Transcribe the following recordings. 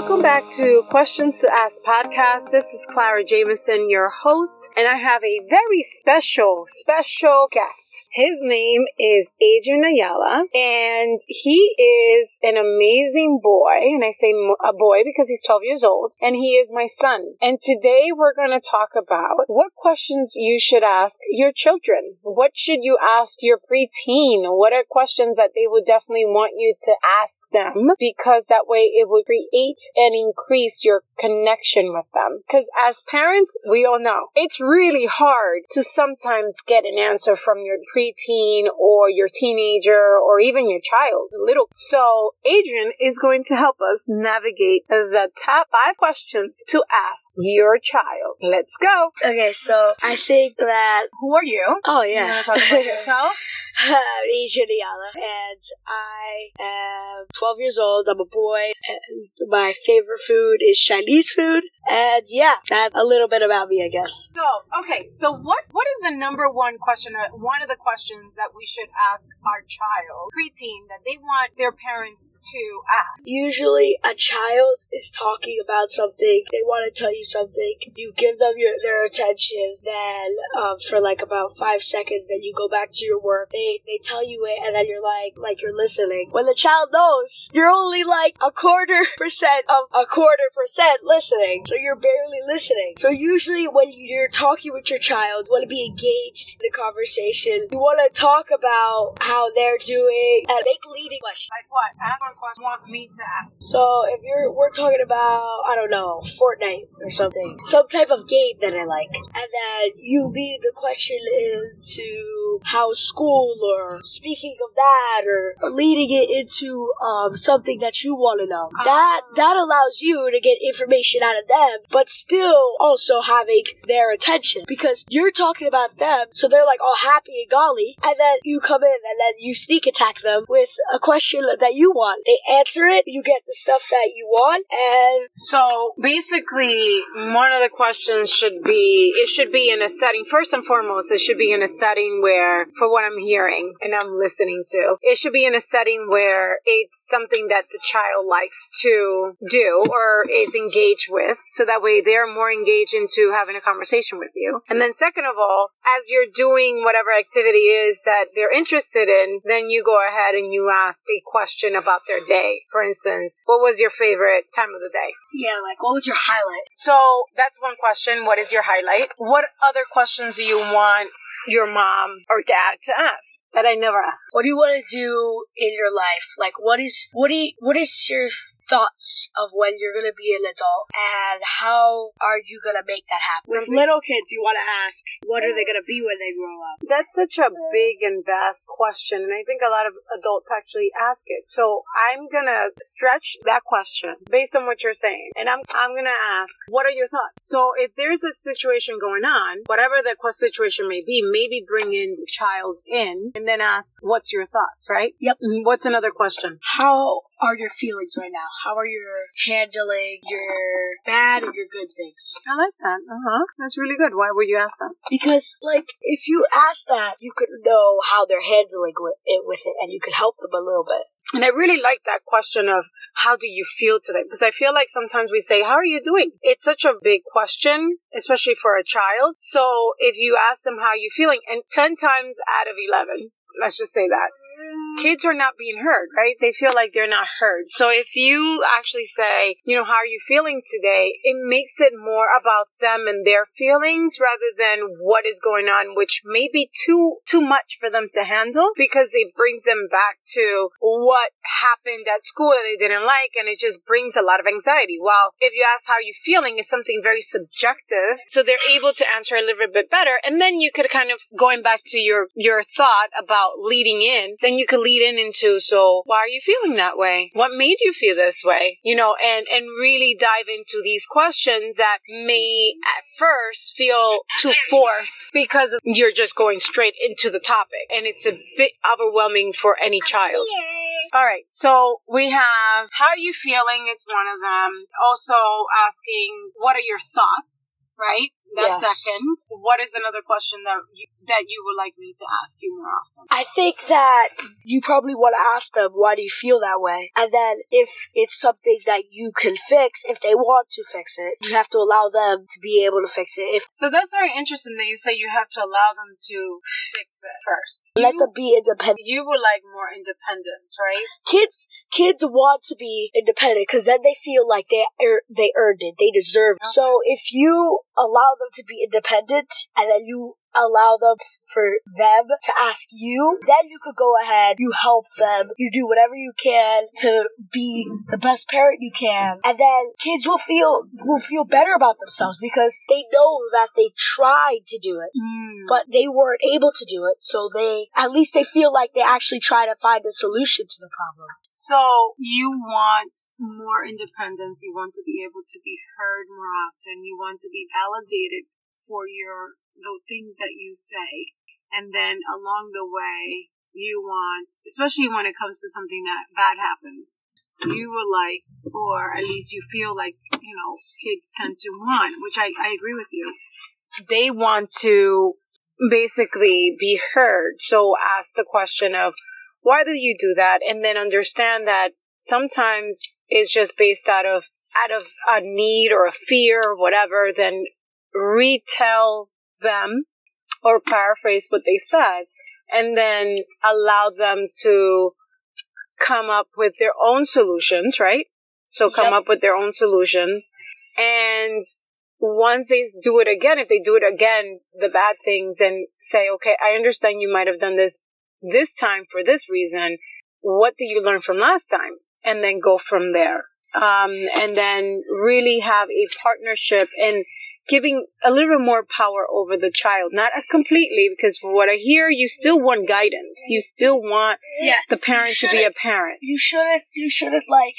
Welcome back to Questions to Ask podcast. This is Clara Jameson, your host, and I have a very special, special guest. His name is Adrian Ayala, and he is an amazing boy. And I say a boy because he's 12 years old, and he is my son. And today we're going to talk about what questions you should ask your children. What should you ask your preteen? What are questions that they would definitely want you to ask them? Because that way it would create and increase your connection with them. Because as parents, we all know it's really hard to sometimes get an answer from your preteen or your teenager or even your child, little. So Adrian is going to help us navigate the top five questions to ask your child. Let's go. Okay, so I think that. Who are you? Oh, yeah. You want to talk about yourself? I'm Adrian and I am 12 years old. I'm a boy, and my favorite food is Chinese food. And yeah, that's a little bit about me, I guess. So, okay, so what what is the number one question, one of the questions that we should ask our child, preteen, that they want their parents to ask? Usually, a child is talking about something, they want to tell you something, you give them your, their attention, then um, for like about five seconds, then you go back to your work. They, they tell you it, and then you're like, like you're listening. When the child knows, you're only like a quarter percent of a quarter percent listening. So you're barely listening. So usually when you're talking with your child, you want to be engaged in the conversation. You want to talk about how they're doing and make leading questions. Like what? Ask one question. Want me to ask? So if you're, we're talking about, I don't know, Fortnite or something, some type of game that I like, and then you lead the question into how school or speaking of that or leading it into um, something that you want to know. That that allows you to get information out of them, but still also having their attention because you're talking about them, so they're like all happy and golly, and then you come in and then you sneak attack them with a question that you want. They answer it, you get the stuff that you want, and so basically, one of the questions should be it should be in a setting. First and foremost, it should be in a setting where, for what I'm hearing and I'm listening to, it should be in a setting where it's something that the child likes to do or is engaged with, so that way they're more engaged into having a conversation with you. And then, second of all, as you're doing whatever activity is that they're interested in, then you go ahead and you ask a question about their day. For instance, what was your favorite time of the day? yeah, like what was your highlight? So that's one question. What is your highlight? What other questions do you want your mom or dad to ask that I never ask? What do you want to do in your life? Like, what is what do you, what is your thoughts of when you're gonna be an adult, and how are you gonna make that happen? With little kids, you want to ask, what are they gonna be when they grow up? That's such a big and vast question, and I think a lot of adults actually ask it. So I'm gonna stretch that question based on what you're saying, and I'm I'm gonna ask, what are your thoughts? So if there's a situation going on, whatever the que- situation may be, maybe bring in the child in, and then ask, what's your thoughts, right? Yep. Mm, What's another question? How are your feelings right now? How are you handling your bad and your good things? I like that. Uh huh. That's really good. Why would you ask that? Because, like, if you ask that, you could know how they're handling with it, with it, and you could help them a little bit. And I really like that question of how do you feel today? Because I feel like sometimes we say, how are you doing? It's such a big question, especially for a child. So if you ask them how you feeling and 10 times out of 11, let's just say that kids are not being heard, right? They feel like they're not heard. So if you actually say, you know, how are you feeling today? It makes it more about them and their feelings rather than what is going on, which may be too, too much for them to handle because it brings them back to what happened at school that they didn't like. And it just brings a lot of anxiety. While if you ask how are you feeling, it's something very subjective. So they're able to answer a little bit better. And then you could kind of going back to your, your thought about leading in, then you could lead in into, so why are you feeling that way? What made you feel this way? You know, and, and really dive into these questions that may at first feel too forced because you're just going straight into the topic and it's a bit overwhelming for any child. All right, so we have how are you feeling is one of them. Also asking what are your thoughts, right? That's yes. second. What is another question that you, that you would like me to ask you more often? I think that you probably want to ask them, why do you feel that way? And then if it's something that you can fix, if they want to fix it, you have to allow them to be able to fix it. If So that's very interesting that you say you have to allow them to fix it first. Let you, them be independent. You would like more independence, right? Kids, kids want to be independent because then they feel like they er- they earned it, they deserve. It. Okay. So if you allow them to be independent and then you allow them for them to ask you, then you could go ahead, you help them, you do whatever you can to be the best parent you can, and then kids will feel will feel better about themselves because they know that they tried to do it, mm. but they weren't able to do it, so they at least they feel like they actually try to find a solution to the problem. So you want more independence, you want to be able to be heard more often, you want to be validated for your the things that you say. And then along the way, you want, especially when it comes to something that bad happens, you would like, or at least you feel like, you know, kids tend to want, which I, I agree with you. They want to basically be heard. So ask the question of, why do you do that? And then understand that sometimes it's just based out of, out of a need or a fear or whatever, then retell them or paraphrase what they said and then allow them to come up with their own solutions, right? So come yep. up with their own solutions. And once they do it again, if they do it again, the bad things, and say, okay, I understand you might have done this this time for this reason. What did you learn from last time? And then go from there. Um, and then really have a partnership and giving a little bit more power over the child. Not completely, because for what I hear, you still want guidance. You still want yeah, the parent to be a parent. You shouldn't, you shouldn't like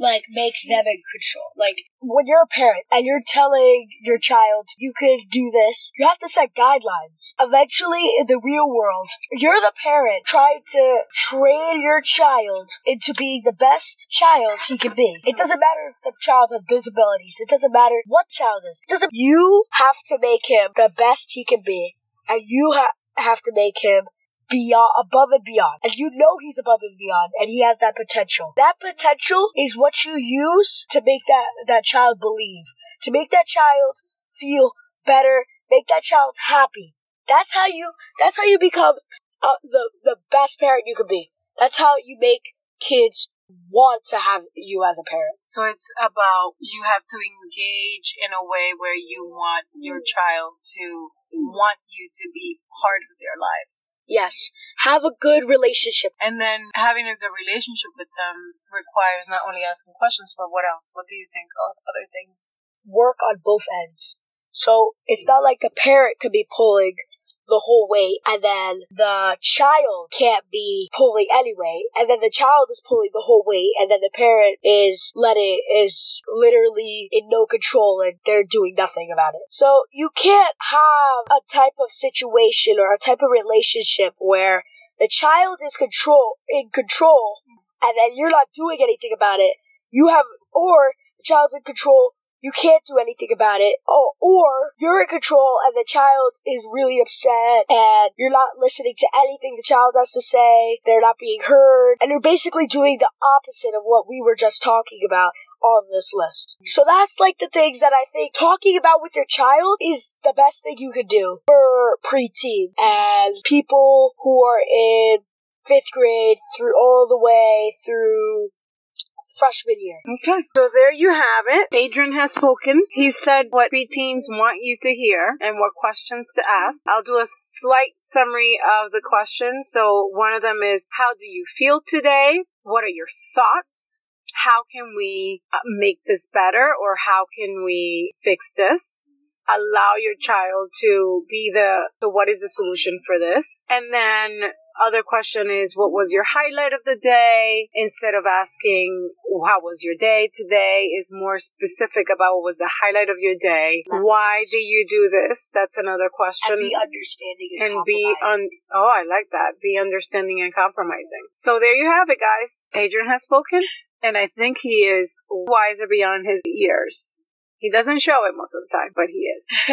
like make them in control. Like when you're a parent and you're telling your child you could do this, you have to set guidelines. Eventually, in the real world, you're the parent trying to train your child into being the best child he can be. It doesn't matter if the child has disabilities. It doesn't matter what child is. It doesn't. You have to make him the best he can be, and you ha- have to make him beyond, above and beyond. And you know he's above and beyond and he has that potential. That potential is what you use to make that, that child believe, to make that child feel better, make that child happy. That's how you, that's how you become uh, the, the best parent you can be. That's how you make kids want to have you as a parent. So it's about you have to engage in a way where you want your child to want you to be part of their lives. Yes. Have a good relationship. And then having a good relationship with them requires not only asking questions, but what else? What do you think of other things? Work on both ends. So it's not like the parent could be pulling the whole way and then the child can't be pulling anyway and then the child is pulling the whole way and then the parent is letting is literally in no control and they're doing nothing about it. So you can't have a type of situation or a type of relationship where the child is control in control and then you're not doing anything about it. You have or the child's in control you can't do anything about it. Oh, or you're in control and the child is really upset and you're not listening to anything the child has to say. They're not being heard. And you're basically doing the opposite of what we were just talking about on this list. So that's like the things that I think talking about with your child is the best thing you could do for preteen and people who are in fifth grade through all the way through freshman year. Okay. So there you have it. Adrian has spoken. He said what preteens want you to hear and what questions to ask. I'll do a slight summary of the questions. So one of them is, how do you feel today? What are your thoughts? How can we uh, make this better or how can we fix this? allow your child to be the, so what is the solution for this? And then other question is, what was your highlight of the day? Instead of asking, how was your day today? Is more specific about what was the highlight of your day. Why do you do this? That's another question. And be understanding and, and be un- oh, I like that. Be understanding and compromising. So there you have it, guys. Adrian has spoken, and I think he is wiser beyond his years. He doesn't show it most of the time, but he is.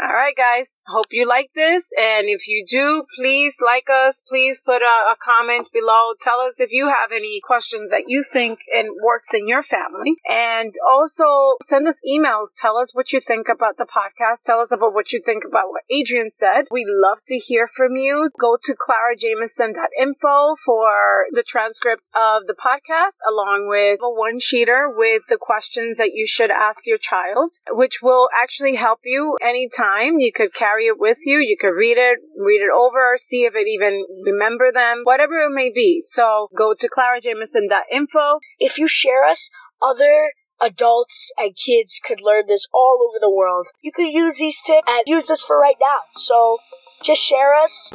All right, guys. Hope you like this. And if you do, please like us. Please put a, a comment below. Tell us if you have any questions that you think and works in your family. And also send us emails. Tell us what you think about the podcast. Tell us about what you think about what Adrian said. We love to hear from you. Go to clarajamison.info for the transcript of the podcast along with a one sheeter with the questions that you should ask your child, which will actually help you anytime. You could carry it with you. You could read it, read it over, see if it even remember them, whatever it may be. So go to clarajamison.info. If you share us, other adults and kids could learn this all over the world. You could use these tips and use this for right now. So just share us